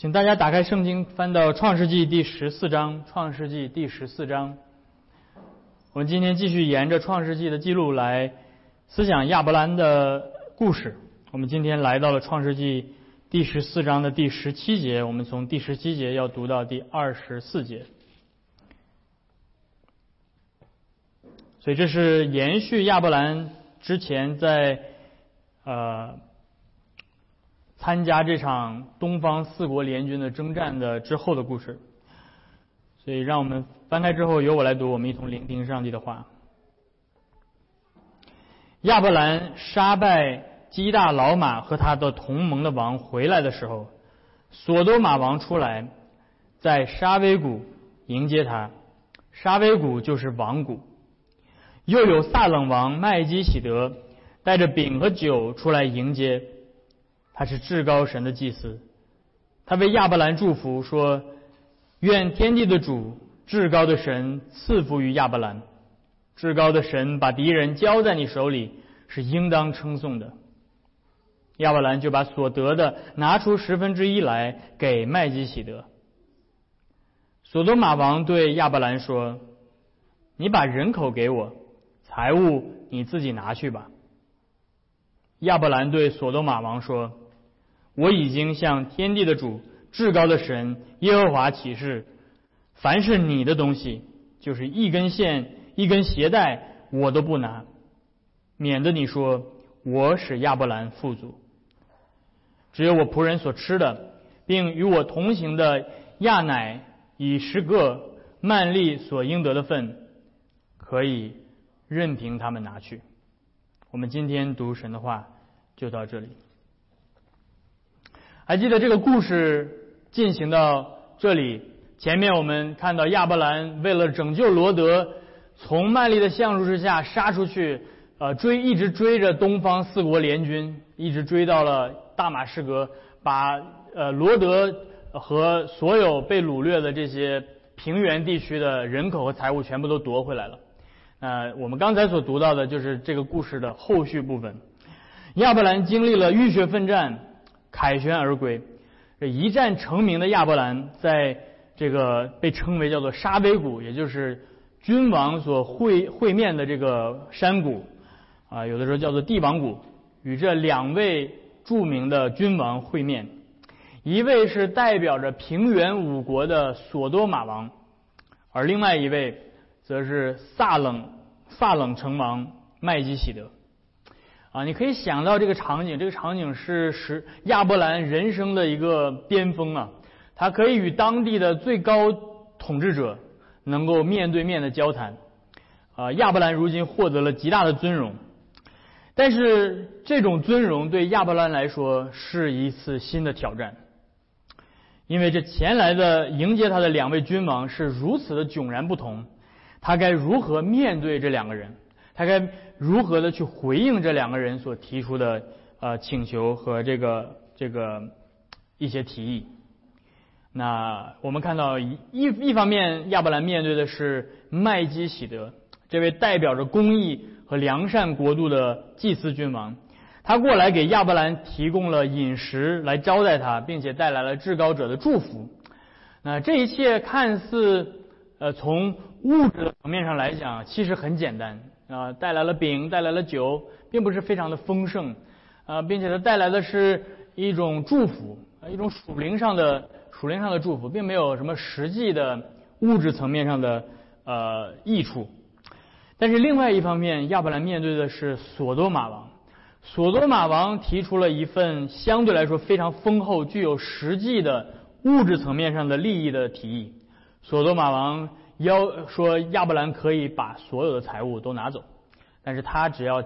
请大家打开圣经，翻到创世纪第十四章。创世纪第十四章，我们今天继续沿着创世纪的记录来思想亚伯兰的故事。我们今天来到了创世纪第十四章的第十七节，我们从第十七节要读到第二十四节。所以这是延续亚伯兰之前在呃。参加这场东方四国联军的征战的之后的故事，所以让我们翻开之后由我来读，我们一同聆听上帝的话。亚伯兰杀败基大老马和他的同盟的王回来的时候，索多玛王出来，在沙威谷迎接他。沙威谷就是王谷。又有撒冷王麦基喜德带着饼和酒出来迎接。他是至高神的祭司，他为亚伯兰祝福说：“愿天地的主、至高的神赐福于亚伯兰。至高的神把敌人交在你手里，是应当称颂的。”亚伯兰就把所得的拿出十分之一来给麦基喜德。索多玛王对亚伯兰说：“你把人口给我，财物你自己拿去吧。”亚伯兰对索多玛王说。我已经向天地的主、至高的神耶和华起誓，凡是你的东西，就是一根线、一根鞋带，我都不拿，免得你说我使亚伯兰富足。只有我仆人所吃的，并与我同行的亚乃以十个曼利所应得的份，可以任凭他们拿去。我们今天读神的话就到这里。还记得这个故事进行到这里，前面我们看到亚伯兰为了拯救罗德，从曼利的橡树之下杀出去，呃，追一直追着东方四国联军，一直追到了大马士革，把呃罗德和所有被掳掠的这些平原地区的人口和财物全部都夺回来了。呃，我们刚才所读到的就是这个故事的后续部分。亚伯兰经历了浴血奋战。凯旋而归，这一战成名的亚伯兰，在这个被称为叫做沙威谷，也就是君王所会会面的这个山谷，啊，有的时候叫做帝王谷，与这两位著名的君王会面，一位是代表着平原五国的索多玛王，而另外一位则是萨冷萨冷城王麦基喜德。啊，你可以想到这个场景，这个场景是是亚伯兰人生的一个巅峰啊！他可以与当地的最高统治者能够面对面的交谈。啊，亚伯兰如今获得了极大的尊荣，但是这种尊荣对亚伯兰来说是一次新的挑战，因为这前来的迎接他的两位君王是如此的迥然不同，他该如何面对这两个人？他该如何的去回应这两个人所提出的呃请求和这个这个一些提议？那我们看到一一方面，亚伯兰面对的是麦基喜德这位代表着公义和良善国度的祭司君王，他过来给亚伯兰提供了饮食来招待他，并且带来了至高者的祝福。那这一切看似呃从物质的层面上来讲，其实很简单。啊，带来了饼，带来了酒，并不是非常的丰盛，啊，并且它带来的是一种祝福，一种属灵上的属灵上的祝福，并没有什么实际的物质层面上的呃益处。但是另外一方面，亚伯兰面对的是索多玛王，索多玛王提出了一份相对来说非常丰厚、具有实际的物质层面上的利益的提议，索多玛王。要说亚伯兰可以把所有的财物都拿走，但是他只要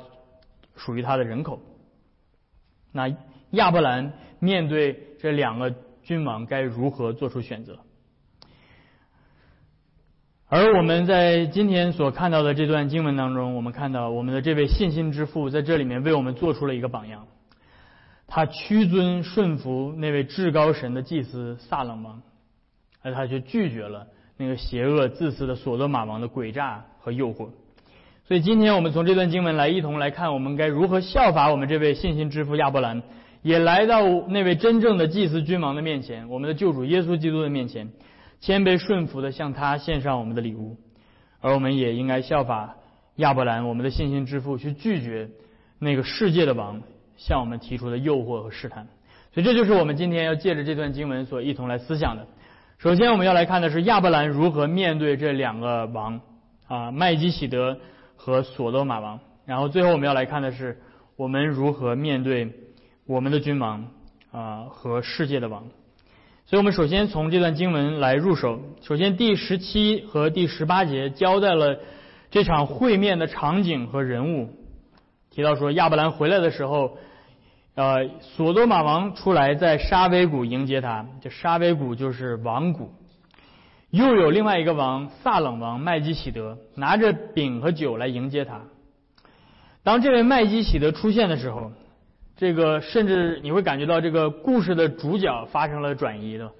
属于他的人口。那亚伯兰面对这两个君王该如何做出选择？而我们在今天所看到的这段经文当中，我们看到我们的这位信心之父在这里面为我们做出了一个榜样。他屈尊顺服那位至高神的祭司萨冷王，而他却拒绝了。那个邪恶自私的索多玛王的诡诈和诱惑，所以今天我们从这段经文来一同来看，我们该如何效法我们这位信心之父亚伯兰，也来到那位真正的祭司君王的面前，我们的救主耶稣基督的面前，谦卑顺服的向他献上我们的礼物，而我们也应该效法亚伯兰，我们的信心之父，去拒绝那个世界的王向我们提出的诱惑和试探。所以这就是我们今天要借着这段经文所一同来思想的。首先我们要来看的是亚伯兰如何面对这两个王啊，麦基喜德和索多玛王。然后最后我们要来看的是我们如何面对我们的君王啊和世界的王。所以我们首先从这段经文来入手。首先第十七和第十八节交代了这场会面的场景和人物，提到说亚伯兰回来的时候。呃，索多玛王出来在沙威谷迎接他，这沙威谷就是王谷。又有另外一个王萨冷王麦基喜德拿着饼和酒来迎接他。当这位麦基喜德出现的时候，这个甚至你会感觉到这个故事的主角发生了转移的。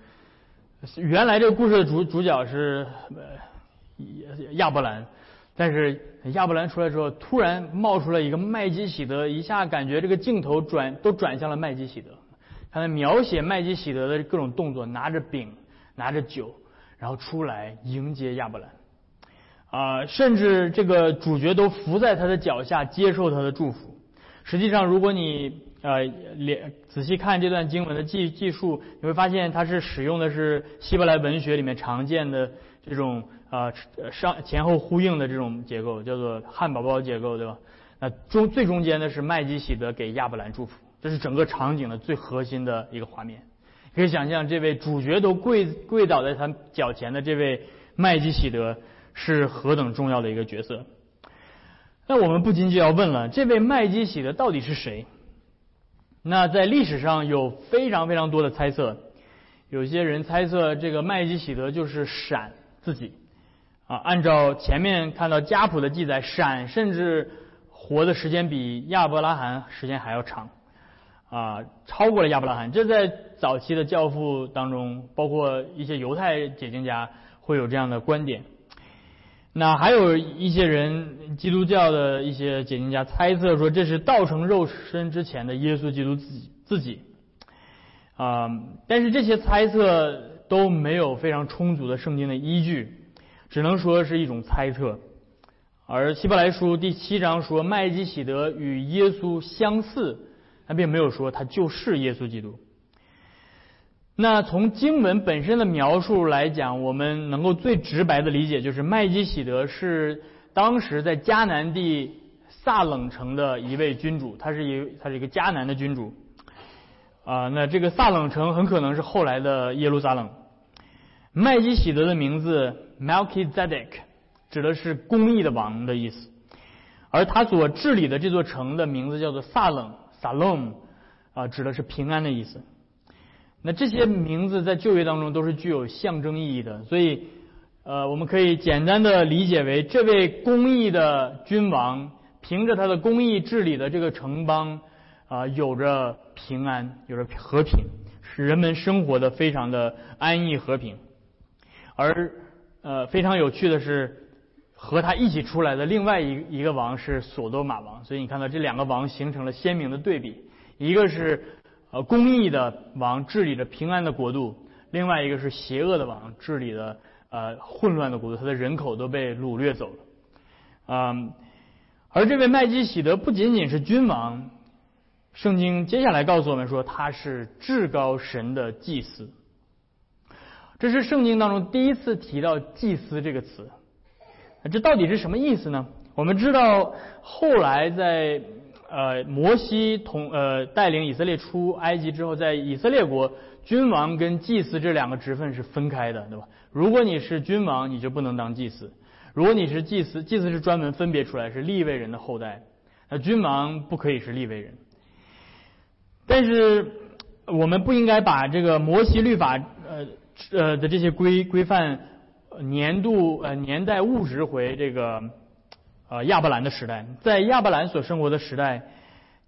原来这个故事的主主角是亚伯兰。但是亚伯兰出来之后，突然冒出了一个麦基喜德，一下感觉这个镜头转都转向了麦基喜德。他在描写麦基喜德的各种动作，拿着饼，拿着酒，然后出来迎接亚伯兰。啊，甚至这个主角都伏在他的脚下，接受他的祝福。实际上，如果你呃连仔细看这段经文的记记述，你会发现它是使用的是希伯来文学里面常见的这种。呃，上前后呼应的这种结构叫做汉堡包结构，对吧？那中最中间的是麦基喜德给亚伯兰祝福，这是整个场景的最核心的一个画面。可以想象，这位主角都跪跪倒在他脚前的这位麦基喜德是何等重要的一个角色。那我们不禁就要问了，这位麦基喜德到底是谁？那在历史上有非常非常多的猜测，有些人猜测这个麦基喜德就是闪自己。啊，按照前面看到家谱的记载，闪甚至活的时间比亚伯拉罕时间还要长，啊，超过了亚伯拉罕。这在早期的教父当中，包括一些犹太解经家会有这样的观点。那还有一些人，基督教的一些解经家猜测说，这是道成肉身之前的耶稣基督自己自己。啊，但是这些猜测都没有非常充足的圣经的依据。只能说是一种猜测，而希伯来书第七章说麦基喜德与耶稣相似，他并没有说他就是耶稣基督。那从经文本身的描述来讲，我们能够最直白的理解就是麦基喜德是当时在迦南地萨冷城的一位君主，他是一他是一个迦南的君主。啊，那这个萨冷城很可能是后来的耶路撒冷。麦基喜德的名字。Melchizedek 指的是公义的王的意思，而他所治理的这座城的名字叫做萨冷 （Salom），啊，指的是平安的意思。那这些名字在旧约当中都是具有象征意义的，所以，呃，我们可以简单的理解为，这位公义的君王凭着他的公义治理的这个城邦，啊，有着平安，有着和平，使人们生活的非常的安逸和平，而。呃，非常有趣的是，和他一起出来的另外一一个王是索多玛王，所以你看到这两个王形成了鲜明的对比，一个是呃公义的王治理着平安的国度，另外一个是邪恶的王治理的呃混乱的国度，他的人口都被掳掠走了。嗯，而这位麦基喜德不仅仅是君王，圣经接下来告诉我们说他是至高神的祭司。这是圣经当中第一次提到“祭司”这个词，这到底是什么意思呢？我们知道，后来在呃摩西同呃带领以色列出埃及之后，在以色列国，君王跟祭司这两个职分是分开的，对吧？如果你是君王，你就不能当祭司；如果你是祭司，祭司是专门分别出来是立位人的后代，那君王不可以是立位人。但是我们不应该把这个摩西律法呃。呃的这些规规范年度呃年代物质回这个呃亚伯兰的时代，在亚伯兰所生活的时代，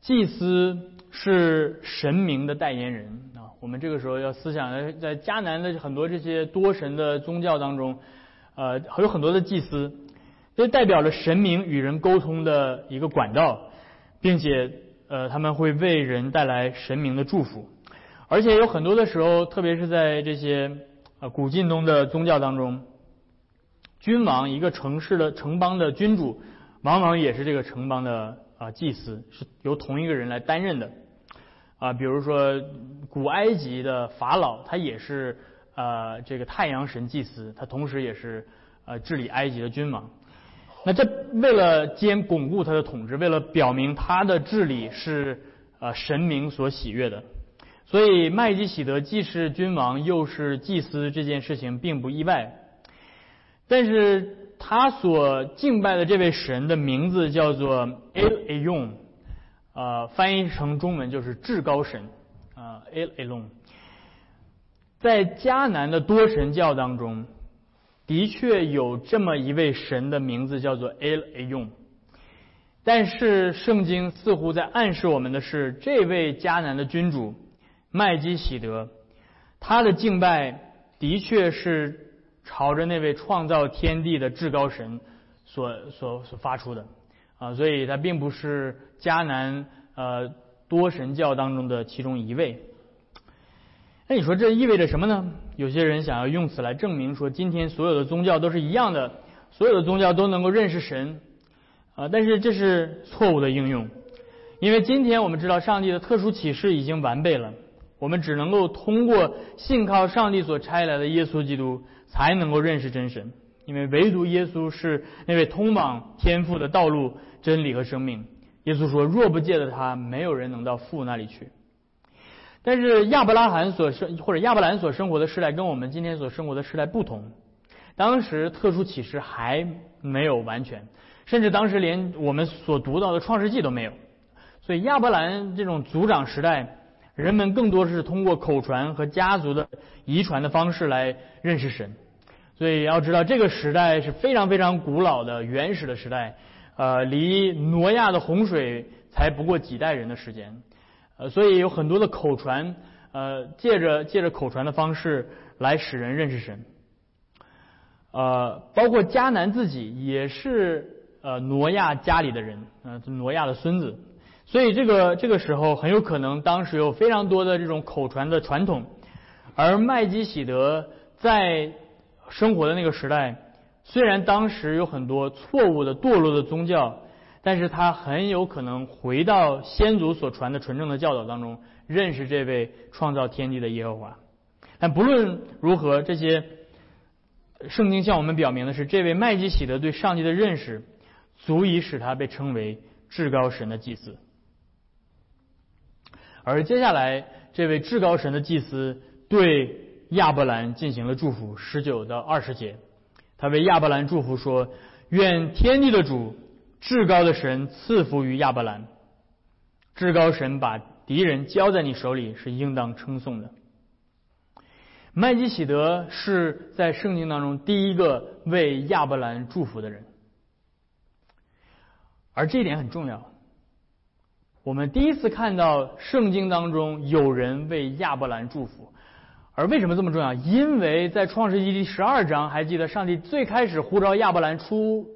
祭司是神明的代言人啊。我们这个时候要思想，在迦南的很多这些多神的宗教当中，呃有很多的祭司，这代表了神明与人沟通的一个管道，并且呃，他们会为人带来神明的祝福，而且有很多的时候，特别是在这些呃古晋东的宗教当中，君王一个城市的城邦的君主，往往也是这个城邦的啊祭司，是由同一个人来担任的啊。比如说古埃及的法老，他也是呃这个太阳神祭司，他同时也是呃治理埃及的君王。那这为了兼巩固他的统治，为了表明他的治理是呃神明所喜悦的，所以麦基喜德既是君王又是祭司这件事情并不意外。但是他所敬拜的这位神的名字叫做 El e l o n 呃，翻译成中文就是至高神啊 El Elyon，在迦南的多神教当中。的确有这么一位神的名字叫做 El e l o n 但是圣经似乎在暗示我们的是，这位迦南的君主麦基喜德，他的敬拜的确是朝着那位创造天地的至高神所所所发出的啊，所以他并不是迦南呃多神教当中的其中一位。那你说这意味着什么呢？有些人想要用此来证明说，今天所有的宗教都是一样的，所有的宗教都能够认识神，啊，但是这是错误的应用，因为今天我们知道上帝的特殊启示已经完备了，我们只能够通过信靠上帝所差来的耶稣基督，才能够认识真神，因为唯独耶稣是那位通往天父的道路、真理和生命。耶稣说：“若不借着他，没有人能到父那里去。”但是亚伯拉罕所生或者亚伯兰所生活的时代跟我们今天所生活的时代不同，当时特殊启示还没有完全，甚至当时连我们所读到的创世纪都没有，所以亚伯兰这种族长时代，人们更多是通过口传和家族的遗传的方式来认识神，所以要知道这个时代是非常非常古老的原始的时代，呃，离挪亚的洪水才不过几代人的时间。呃，所以有很多的口传，呃，借着借着口传的方式来使人认识神。呃，包括迦南自己也是呃挪亚家里的人，呃，挪亚的孙子。所以这个这个时候很有可能当时有非常多的这种口传的传统，而麦基喜德在生活的那个时代，虽然当时有很多错误的堕落的宗教。但是他很有可能回到先祖所传的纯正的教导当中，认识这位创造天地的耶和华。但不论如何，这些圣经向我们表明的是，这位麦基喜德对上帝的认识，足以使他被称为至高神的祭司。而接下来，这位至高神的祭司对亚伯兰进行了祝福，十九到二十节，他为亚伯兰祝福说：“愿天地的主。”至高的神赐福于亚伯兰，至高神把敌人交在你手里是应当称颂的。麦基喜德是在圣经当中第一个为亚伯兰祝福的人，而这一点很重要。我们第一次看到圣经当中有人为亚伯兰祝福，而为什么这么重要？因为在创世纪第十二章，还记得上帝最开始呼召亚伯兰出。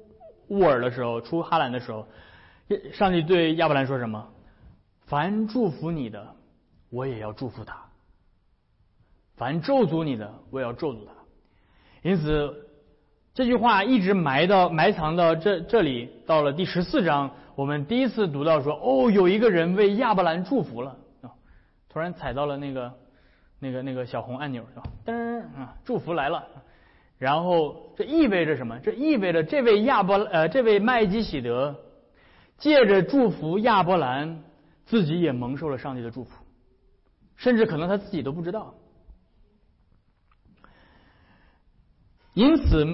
乌尔的时候，出哈兰的时候，上帝对亚伯兰说什么？凡祝福你的，我也要祝福他；凡咒诅你的，我也要咒诅他。因此，这句话一直埋到埋藏到这这里，到了第十四章，我们第一次读到说：哦，有一个人为亚伯兰祝福了啊！突然踩到了那个那个那个小红按钮，是吧？噔啊，祝福来了。然后这意味着什么？这意味着这位亚伯呃，这位麦基喜德借着祝福亚伯兰，自己也蒙受了上帝的祝福，甚至可能他自己都不知道。因此，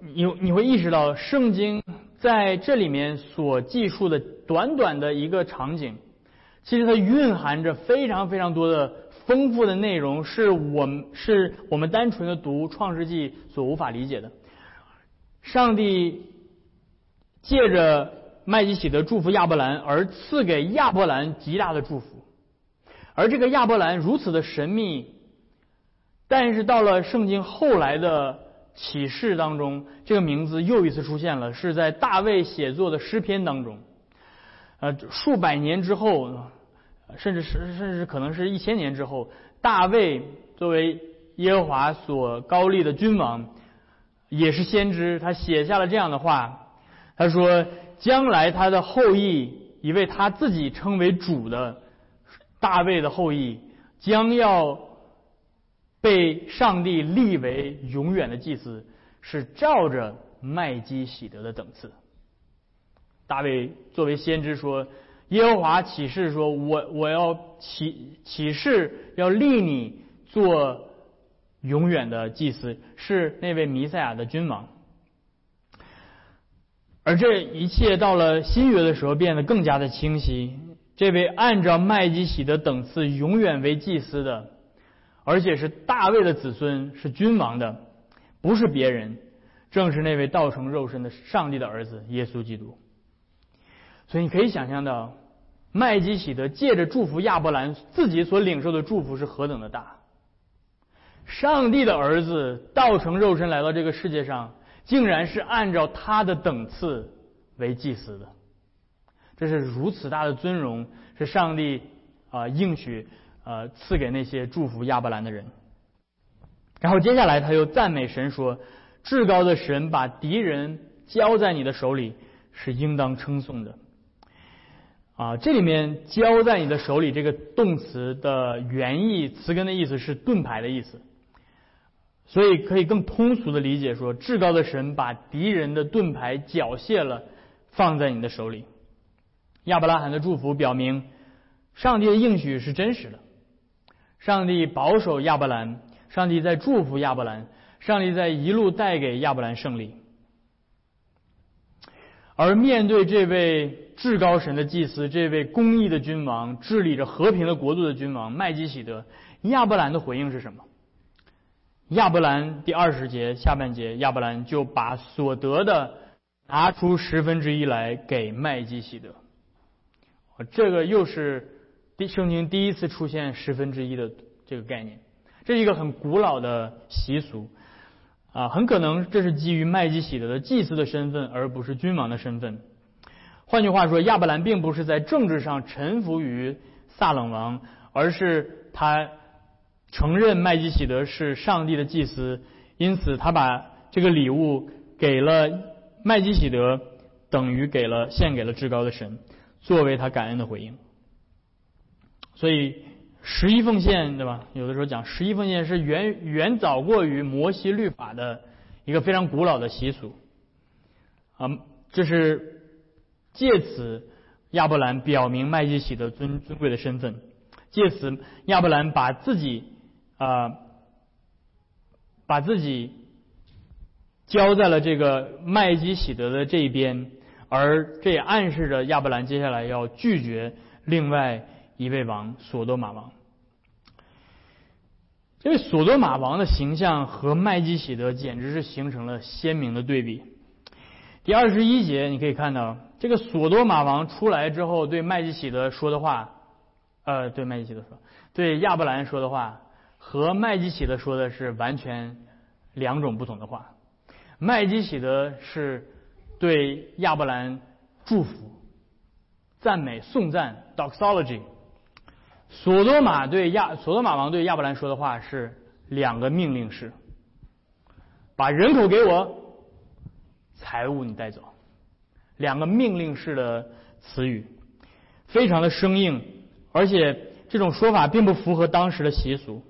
你你会意识到，圣经在这里面所记述的短短的一个场景，其实它蕴含着非常非常多的。丰富的内容是我们是我们单纯的读创世纪所无法理解的。上帝借着麦基喜德祝福亚伯兰，而赐给亚伯兰极大的祝福。而这个亚伯兰如此的神秘，但是到了圣经后来的启示当中，这个名字又一次出现了，是在大卫写作的诗篇当中。呃，数百年之后，甚至是甚至可能是一千年之后，大卫作为耶和华所高立的君王，也是先知，他写下了这样的话，他说：“将来他的后裔，一位他自己称为主的大卫的后裔，将要被上帝立为永远的祭司，是照着麦基喜德的等次。”大卫作为先知说：“耶和华启示说，我我要启启示要立你做永远的祭司，是那位弥赛亚的君王。”而这一切到了新约的时候变得更加的清晰。这位按照麦基喜德等次永远为祭司的，而且是大卫的子孙，是君王的，不是别人，正是那位道成肉身的上帝的儿子耶稣基督。所以你可以想象到，麦基喜德借着祝福亚伯兰自己所领受的祝福是何等的大。上帝的儿子道成肉身来到这个世界上，竟然是按照他的等次为祭司的，这是如此大的尊荣，是上帝啊应许呃赐给那些祝福亚伯兰的人。然后接下来他又赞美神说：“至高的神把敌人交在你的手里，是应当称颂的。”啊，这里面交在你的手里这个动词的原意词根的意思是盾牌的意思，所以可以更通俗的理解说，至高的神把敌人的盾牌缴械了，放在你的手里。亚伯拉罕的祝福表明，上帝的应许是真实的，上帝保守亚伯兰，上帝在祝福亚伯兰，上帝在一路带给亚伯兰胜利。而面对这位至高神的祭司，这位公义的君王，治理着和平的国度的君王麦基喜德，亚伯兰的回应是什么？亚伯兰第二十节下半节，亚伯兰就把所得的拿出十分之一来给麦基喜德。这个又是第圣经第一次出现十分之一的这个概念，这是一个很古老的习俗。啊，很可能这是基于麦基喜德的祭司的身份，而不是君王的身份。换句话说，亚伯兰并不是在政治上臣服于撒冷王，而是他承认麦基喜德是上帝的祭司，因此他把这个礼物给了麦基喜德，等于给了献给了至高的神，作为他感恩的回应。所以。十一奉献，对吧？有的时候讲十一奉献是远远早过于摩西律法的一个非常古老的习俗，啊，这是借此亚伯兰表明麦基喜德尊尊贵的身份，借此亚伯兰把自己啊把自己交在了这个麦基喜德的这一边，而这也暗示着亚伯兰接下来要拒绝另外一位王索多玛王。因为索多玛王的形象和麦基喜德简直是形成了鲜明的对比。第二十一节你可以看到，这个索多玛王出来之后对麦基喜德说的话，呃，对麦基喜德说，对亚伯兰说的话，和麦基喜德说的是完全两种不同的话。麦基喜德是对亚伯兰祝福、赞美、颂赞 （doxology）。索多玛对亚索多玛王对亚伯兰说的话是两个命令式：把人口给我，财物你带走。两个命令式的词语，非常的生硬，而且这种说法并不符合当时的习俗。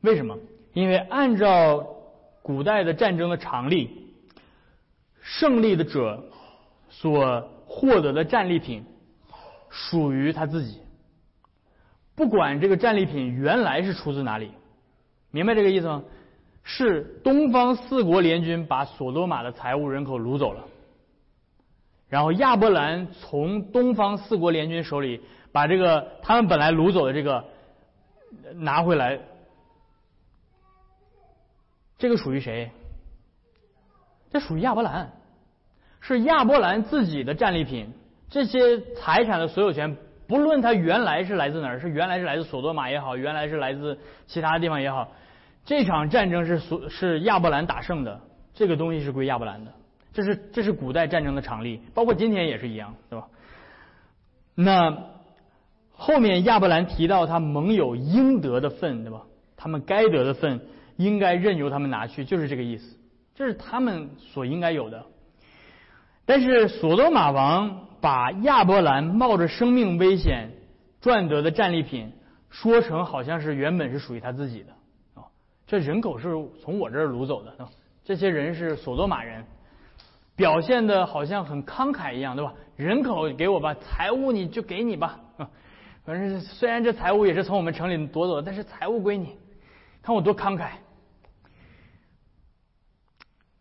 为什么？因为按照古代的战争的常例，胜利的者所获得的战利品属于他自己。不管这个战利品原来是出自哪里，明白这个意思吗？是东方四国联军把索多玛的财物人口掳走了，然后亚伯兰从东方四国联军手里把这个他们本来掳走的这个拿回来，这个属于谁？这属于亚伯兰，是亚伯兰自己的战利品，这些财产的所有权。不论他原来是来自哪儿，是原来是来自索多玛也好，原来是来自其他地方也好，这场战争是索是亚伯兰打胜的，这个东西是归亚伯兰的，这是这是古代战争的常例，包括今天也是一样，对吧？那后面亚伯兰提到他盟友应得的份，对吧？他们该得的份应该任由他们拿去，就是这个意思。这是他们所应该有的。但是索多玛王把亚伯兰冒着生命危险赚得的战利品说成好像是原本是属于他自己的啊，这人口是从我这儿掳走的，这些人是索多玛人，表现的好像很慷慨一样，对吧？人口给我吧，财物你就给你吧啊，反正虽然这财物也是从我们城里夺走的，但是财物归你，看我多慷慨。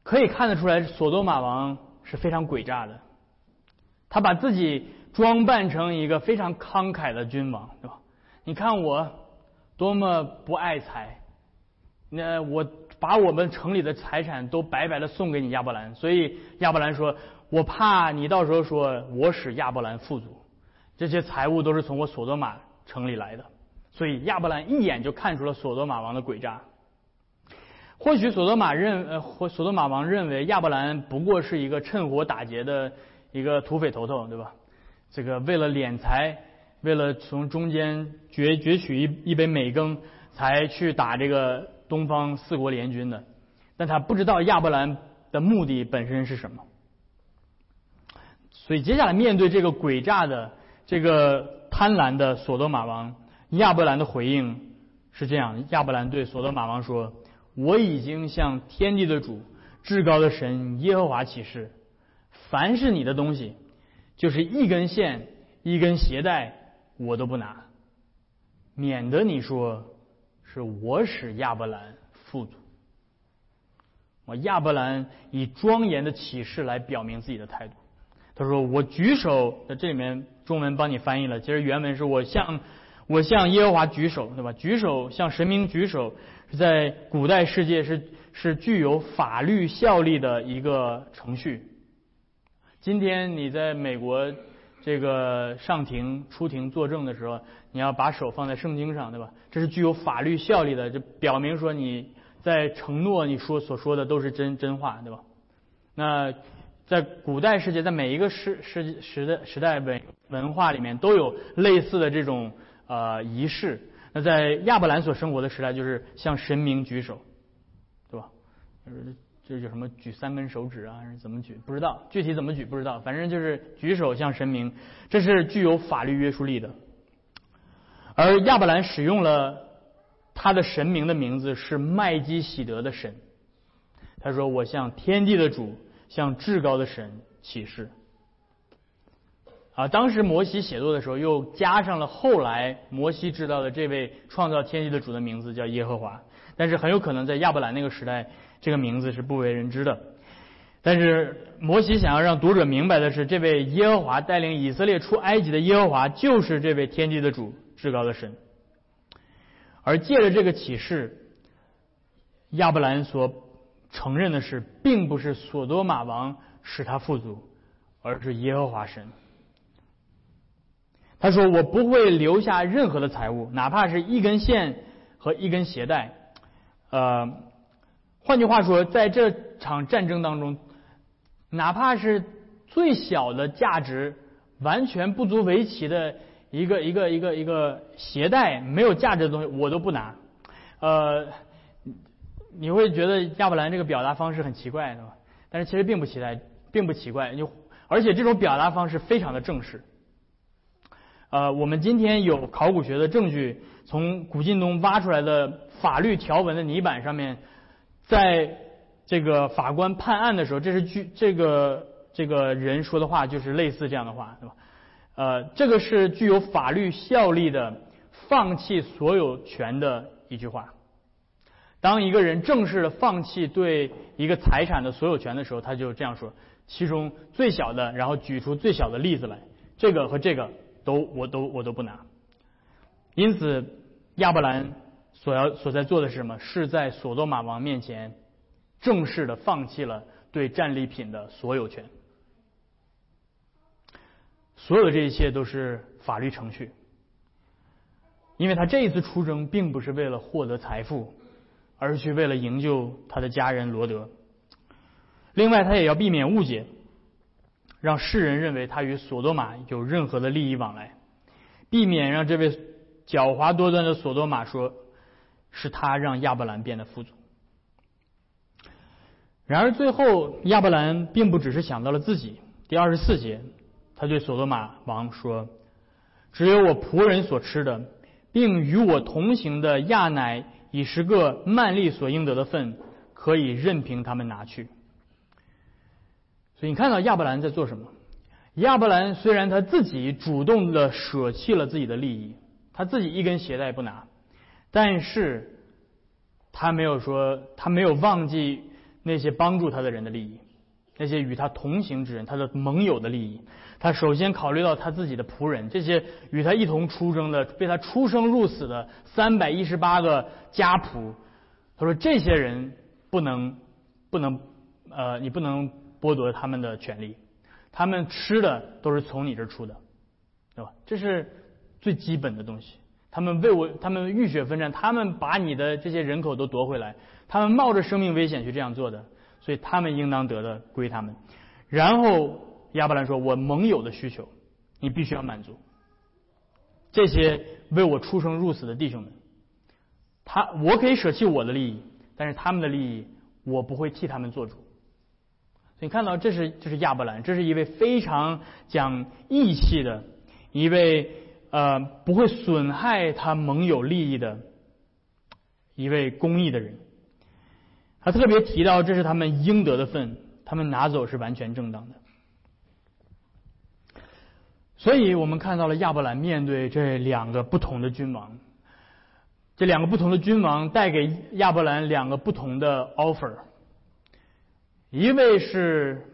可以看得出来，索多玛王是非常诡诈的。他把自己装扮成一个非常慷慨的君王，对吧？你看我多么不爱财，那我把我们城里的财产都白白的送给你亚伯兰。所以亚伯兰说：“我怕你到时候说我使亚伯兰富足，这些财物都是从我索多玛城里来的。”所以亚伯兰一眼就看出了索多玛王的诡诈。或许索多玛认呃，或索多玛王认为亚伯兰不过是一个趁火打劫的一个土匪头头，对吧？这个为了敛财，为了从中间攫攫取一一杯美羹，才去打这个东方四国联军的。但他不知道亚伯兰的目的本身是什么。所以接下来面对这个诡诈的、这个贪婪的索多玛王，亚伯兰的回应是这样：亚伯兰对索多玛王说。我已经向天地的主、至高的神耶和华起誓，凡是你的东西，就是一根线、一根鞋带，我都不拿，免得你说是我使亚伯兰富足。我亚伯兰以庄严的启示来表明自己的态度。他说：“我举手。”在这里面中文帮你翻译了，其实原文是我向我向耶和华举手，对吧？举手向神明举手。在古代世界是是具有法律效力的一个程序。今天你在美国这个上庭出庭作证的时候，你要把手放在圣经上，对吧？这是具有法律效力的，就表明说你在承诺你说所说的都是真真话，对吧？那在古代世界，在每一个时时时代时代文文化里面都有类似的这种呃仪式。那在亚伯兰所生活的时代，就是向神明举手，对吧？就是这叫什么？举三根手指啊，还是怎么举？不知道具体怎么举，不知道。反正就是举手向神明，这是具有法律约束力的。而亚伯兰使用了他的神明的名字是麦基喜德的神，他说：“我向天地的主，向至高的神起誓。”啊，当时摩西写作的时候，又加上了后来摩西知道的这位创造天地的主的名字，叫耶和华。但是很有可能在亚伯兰那个时代，这个名字是不为人知的。但是摩西想要让读者明白的是，这位耶和华带领以色列出埃及的耶和华，就是这位天地的主，至高的神。而借着这个启示，亚伯兰所承认的是，并不是索多玛王使他富足，而是耶和华神。他说：“我不会留下任何的财物，哪怕是一根线和一根鞋带。呃，换句话说，在这场战争当中，哪怕是最小的价值、完全不足为奇的一个一个一个一个鞋带，没有价值的东西，我都不拿。呃，你会觉得亚伯兰这个表达方式很奇怪，对吧？但是其实并不奇怪，并不奇怪。就而且这种表达方式非常的正式。”呃，我们今天有考古学的证据，从古晋东挖出来的法律条文的泥板上面，在这个法官判案的时候，这是据这个这个人说的话，就是类似这样的话，对吧？呃，这个是具有法律效力的放弃所有权的一句话。当一个人正式的放弃对一个财产的所有权的时候，他就这样说：其中最小的，然后举出最小的例子来，这个和这个。都我都我都不拿，因此亚伯兰所要所在做的是什么？是在索多玛王面前正式的放弃了对战利品的所有权。所有的这一切都是法律程序，因为他这一次出征并不是为了获得财富，而是去为了营救他的家人罗德。另外，他也要避免误解。让世人认为他与索多玛有任何的利益往来，避免让这位狡猾多端的索多玛说是他让亚伯兰变得富足。然而最后亚伯兰并不只是想到了自己。第二十四节，他对索多玛王说：“只有我仆人所吃的，并与我同行的亚乃以十个曼利所应得的份，可以任凭他们拿去。”所以你看到亚伯兰在做什么？亚伯兰虽然他自己主动的舍弃了自己的利益，他自己一根鞋带不拿，但是他没有说他没有忘记那些帮助他的人的利益，那些与他同行之人，他的盟友的利益。他首先考虑到他自己的仆人，这些与他一同出征的、被他出生入死的三百一十八个家仆。他说：“这些人不能，不能，呃，你不能。”剥夺他们的权利，他们吃的都是从你这出的，对吧？这是最基本的东西。他们为我，他们浴血奋战，他们把你的这些人口都夺回来，他们冒着生命危险去这样做的，所以他们应当得的归他们。然后亚伯兰说：“我盟友的需求，你必须要满足。这些为我出生入死的弟兄们，他我可以舍弃我的利益，但是他们的利益，我不会替他们做主。”所以看到这是这是亚伯兰，这是一位非常讲义气的一位呃不会损害他盟友利益的一位公义的人。他特别提到这是他们应得的份，他们拿走是完全正当的。所以我们看到了亚伯兰面对这两个不同的君王，这两个不同的君王带给亚伯兰两个不同的 offer。一位是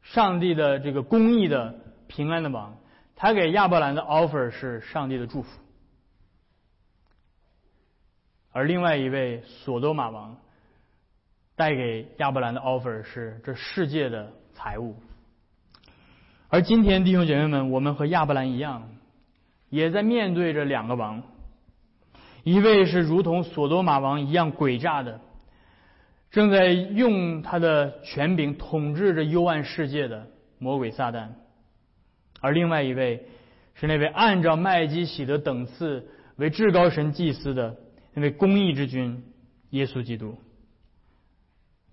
上帝的这个公义的平安的王，他给亚伯兰的 offer 是上帝的祝福；而另外一位索多玛王带给亚伯兰的 offer 是这世界的财物。而今天弟兄姐妹们，我们和亚伯兰一样，也在面对着两个王，一位是如同索多玛王一样诡诈的。正在用他的权柄统治着幽暗世界的魔鬼撒旦，而另外一位是那位按照麦基喜德等次为至高神祭司的那位公义之君耶稣基督。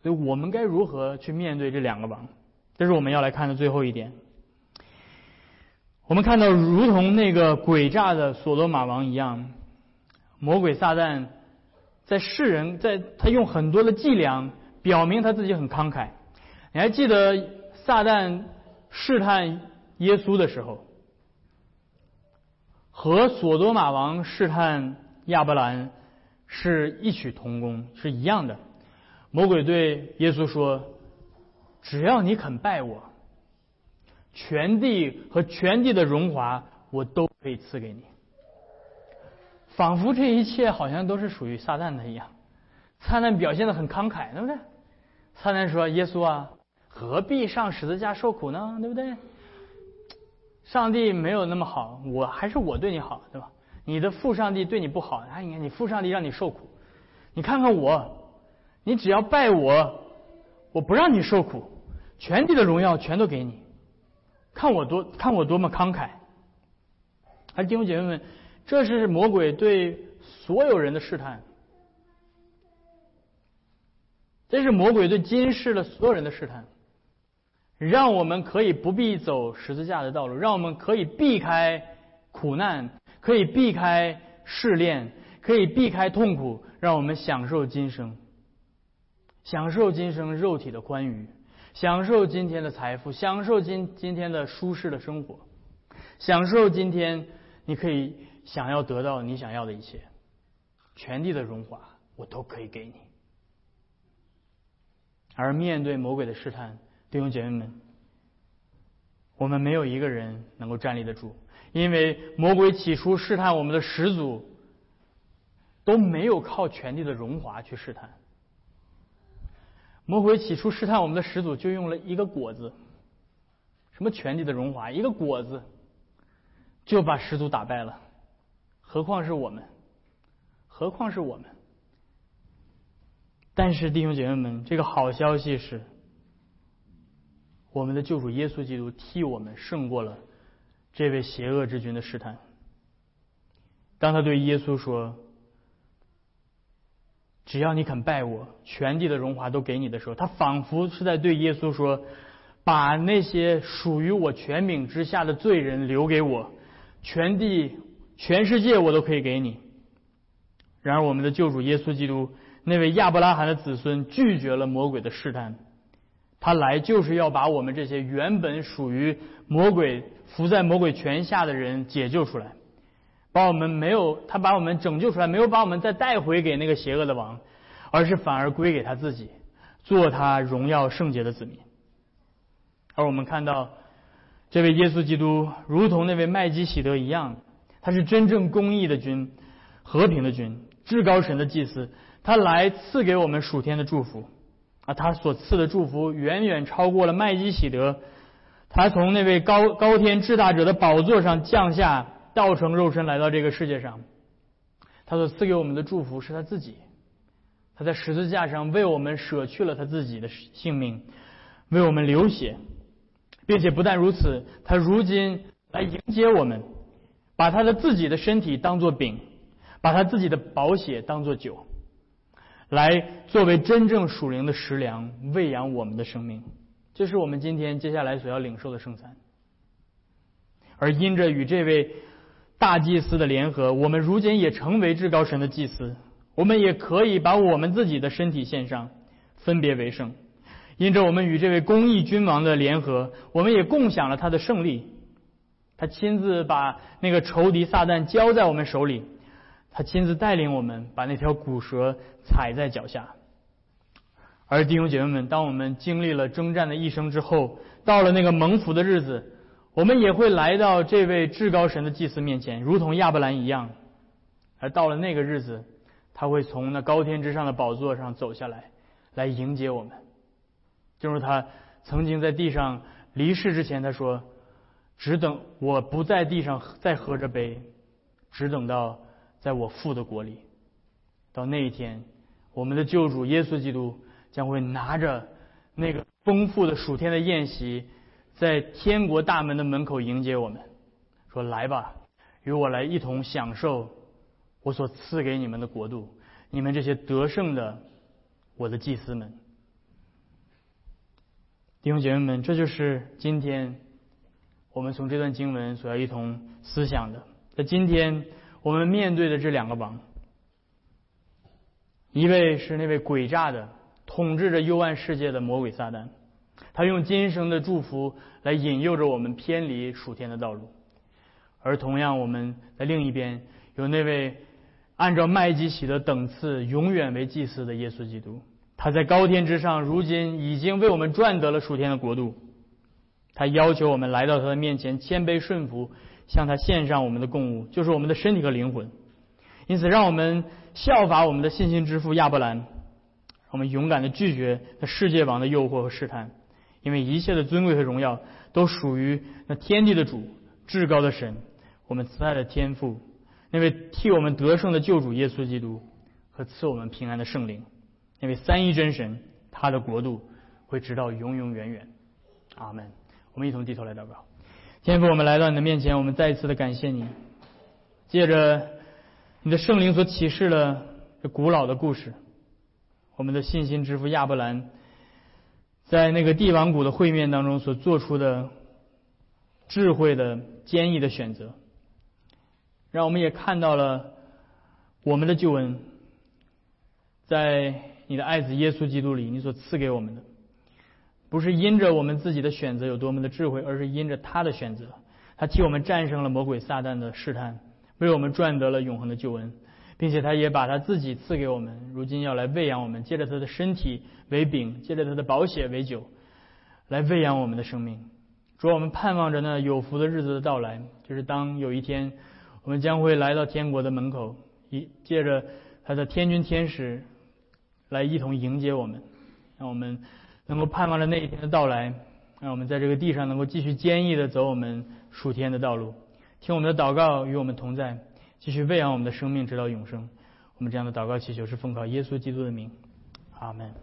所以我们该如何去面对这两个王？这是我们要来看的最后一点。我们看到，如同那个诡诈的所罗马王一样，魔鬼撒旦。在世人，在他用很多的伎俩表明他自己很慷慨。你还记得撒旦试探耶稣的时候，和索多玛王试探亚伯兰是异曲同工，是一样的。魔鬼对耶稣说：“只要你肯拜我，全地和全地的荣华，我都可以赐给你。”仿佛这一切好像都是属于撒旦的一样，撒旦表现的很慷慨，对不对？撒旦说：“耶稣啊，何必上十字架受苦呢？对不对？上帝没有那么好，我还是我对你好，对吧？你的父上帝对你不好，哎，你看你父上帝让你受苦，你看看我，你只要拜我，我不让你受苦，全地的荣耀全都给你，看我多看我多么慷慨。”还，弟兄姐妹们。这是魔鬼对所有人的试探，这是魔鬼对今世的所有人的试探，让我们可以不必走十字架的道路，让我们可以避开苦难，可以避开试炼，可以避开痛苦，让我们享受今生，享受今生肉体的欢愉，享受今天的财富，享受今今天的舒适的生活，享受今天你可以。想要得到你想要的一切，全地的荣华，我都可以给你。而面对魔鬼的试探，弟兄姐妹们，我们没有一个人能够站立得住，因为魔鬼起初试探我们的始祖，都没有靠全地的荣华去试探。魔鬼起初试探我们的始祖，就用了一个果子，什么全地的荣华，一个果子，就把始祖打败了。何况是我们，何况是我们。但是弟兄姐妹们，这个好消息是，我们的救主耶稣基督替我们胜过了这位邪恶之君的试探。当他对耶稣说：“只要你肯拜我，全地的荣华都给你的时候，他仿佛是在对耶稣说：把那些属于我权柄之下的罪人留给我，全地、全世界我都可以给你。然而，我们的救主耶稣基督，那位亚伯拉罕的子孙，拒绝了魔鬼的试探。他来就是要把我们这些原本属于魔鬼、伏在魔鬼权下的人解救出来。”把我们没有，他把我们拯救出来，没有把我们再带回给那个邪恶的王，而是反而归给他自己，做他荣耀圣洁的子民。而我们看到，这位耶稣基督如同那位麦基喜德一样，他是真正公义的君，和平的君，至高神的祭司，他来赐给我们属天的祝福啊！他所赐的祝福远远超过了麦基喜德，他从那位高高天至大者的宝座上降下。道成肉身来到这个世界上，他所赐给我们的祝福是他自己，他在十字架上为我们舍去了他自己的性命，为我们流血，并且不但如此，他如今来迎接我们，把他的自己的身体当做饼，把他自己的宝血当做酒，来作为真正属灵的食粮，喂养我们的生命。这是我们今天接下来所要领受的圣餐，而因着与这位。大祭司的联合，我们如今也成为至高神的祭司。我们也可以把我们自己的身体献上，分别为圣。因着我们与这位公义君王的联合，我们也共享了他的胜利。他亲自把那个仇敌撒旦交在我们手里，他亲自带领我们把那条古蛇踩在脚下。而弟兄姐妹们，当我们经历了征战的一生之后，到了那个蒙福的日子。我们也会来到这位至高神的祭司面前，如同亚伯兰一样。而到了那个日子，他会从那高天之上的宝座上走下来，来迎接我们。正如他曾经在地上离世之前，他说：“只等我不在地上再喝着杯，只等到在我父的国里。到那一天，我们的救主耶稣基督将会拿着那个丰富的暑天的宴席。”在天国大门的门口迎接我们，说：“来吧，与我来一同享受我所赐给你们的国度，你们这些得胜的我的祭司们。”弟兄姐妹们，这就是今天我们从这段经文所要一同思想的。在今天我们面对的这两个王，一位是那位诡诈的统治着幽暗世界的魔鬼撒旦。他用今生的祝福来引诱着我们偏离属天的道路，而同样我们在另一边有那位按照麦基喜的等次永远为祭司的耶稣基督，他在高天之上，如今已经为我们赚得了属天的国度。他要求我们来到他的面前，谦卑顺服，向他献上我们的供物，就是我们的身体和灵魂。因此，让我们效法我们的信心之父亚伯兰，我们勇敢的拒绝那世界王的诱惑和试探。因为一切的尊贵和荣耀都属于那天地的主、至高的神，我们慈爱的天父，那位替我们得胜的救主耶稣基督和赐我们平安的圣灵，那位三一真神，他的国度会直到永永远远。阿门。我们一同低头来祷告。天父，我们来到你的面前，我们再一次的感谢你，借着你的圣灵所启示了这古老的故事，我们的信心之父亚伯兰。在那个帝王谷的会面当中所做出的智慧的坚毅的选择，让我们也看到了我们的救恩，在你的爱子耶稣基督里，你所赐给我们的，不是因着我们自己的选择有多么的智慧，而是因着他的选择，他替我们战胜了魔鬼撒旦的试探，为我们赚得了永恒的救恩。并且他也把他自己赐给我们，如今要来喂养我们，借着他的身体为饼，借着他的宝血为酒，来喂养我们的生命。主，我们盼望着那有福的日子的到来，就是当有一天我们将会来到天国的门口，一借着他的天君天使来一同迎接我们，让我们能够盼望着那一天的到来，让我们在这个地上能够继续坚毅的走我们数天的道路。听我们的祷告，与我们同在。继续喂养我们的生命，直到永生。我们这样的祷告祈求是奉靠耶稣基督的名，阿门。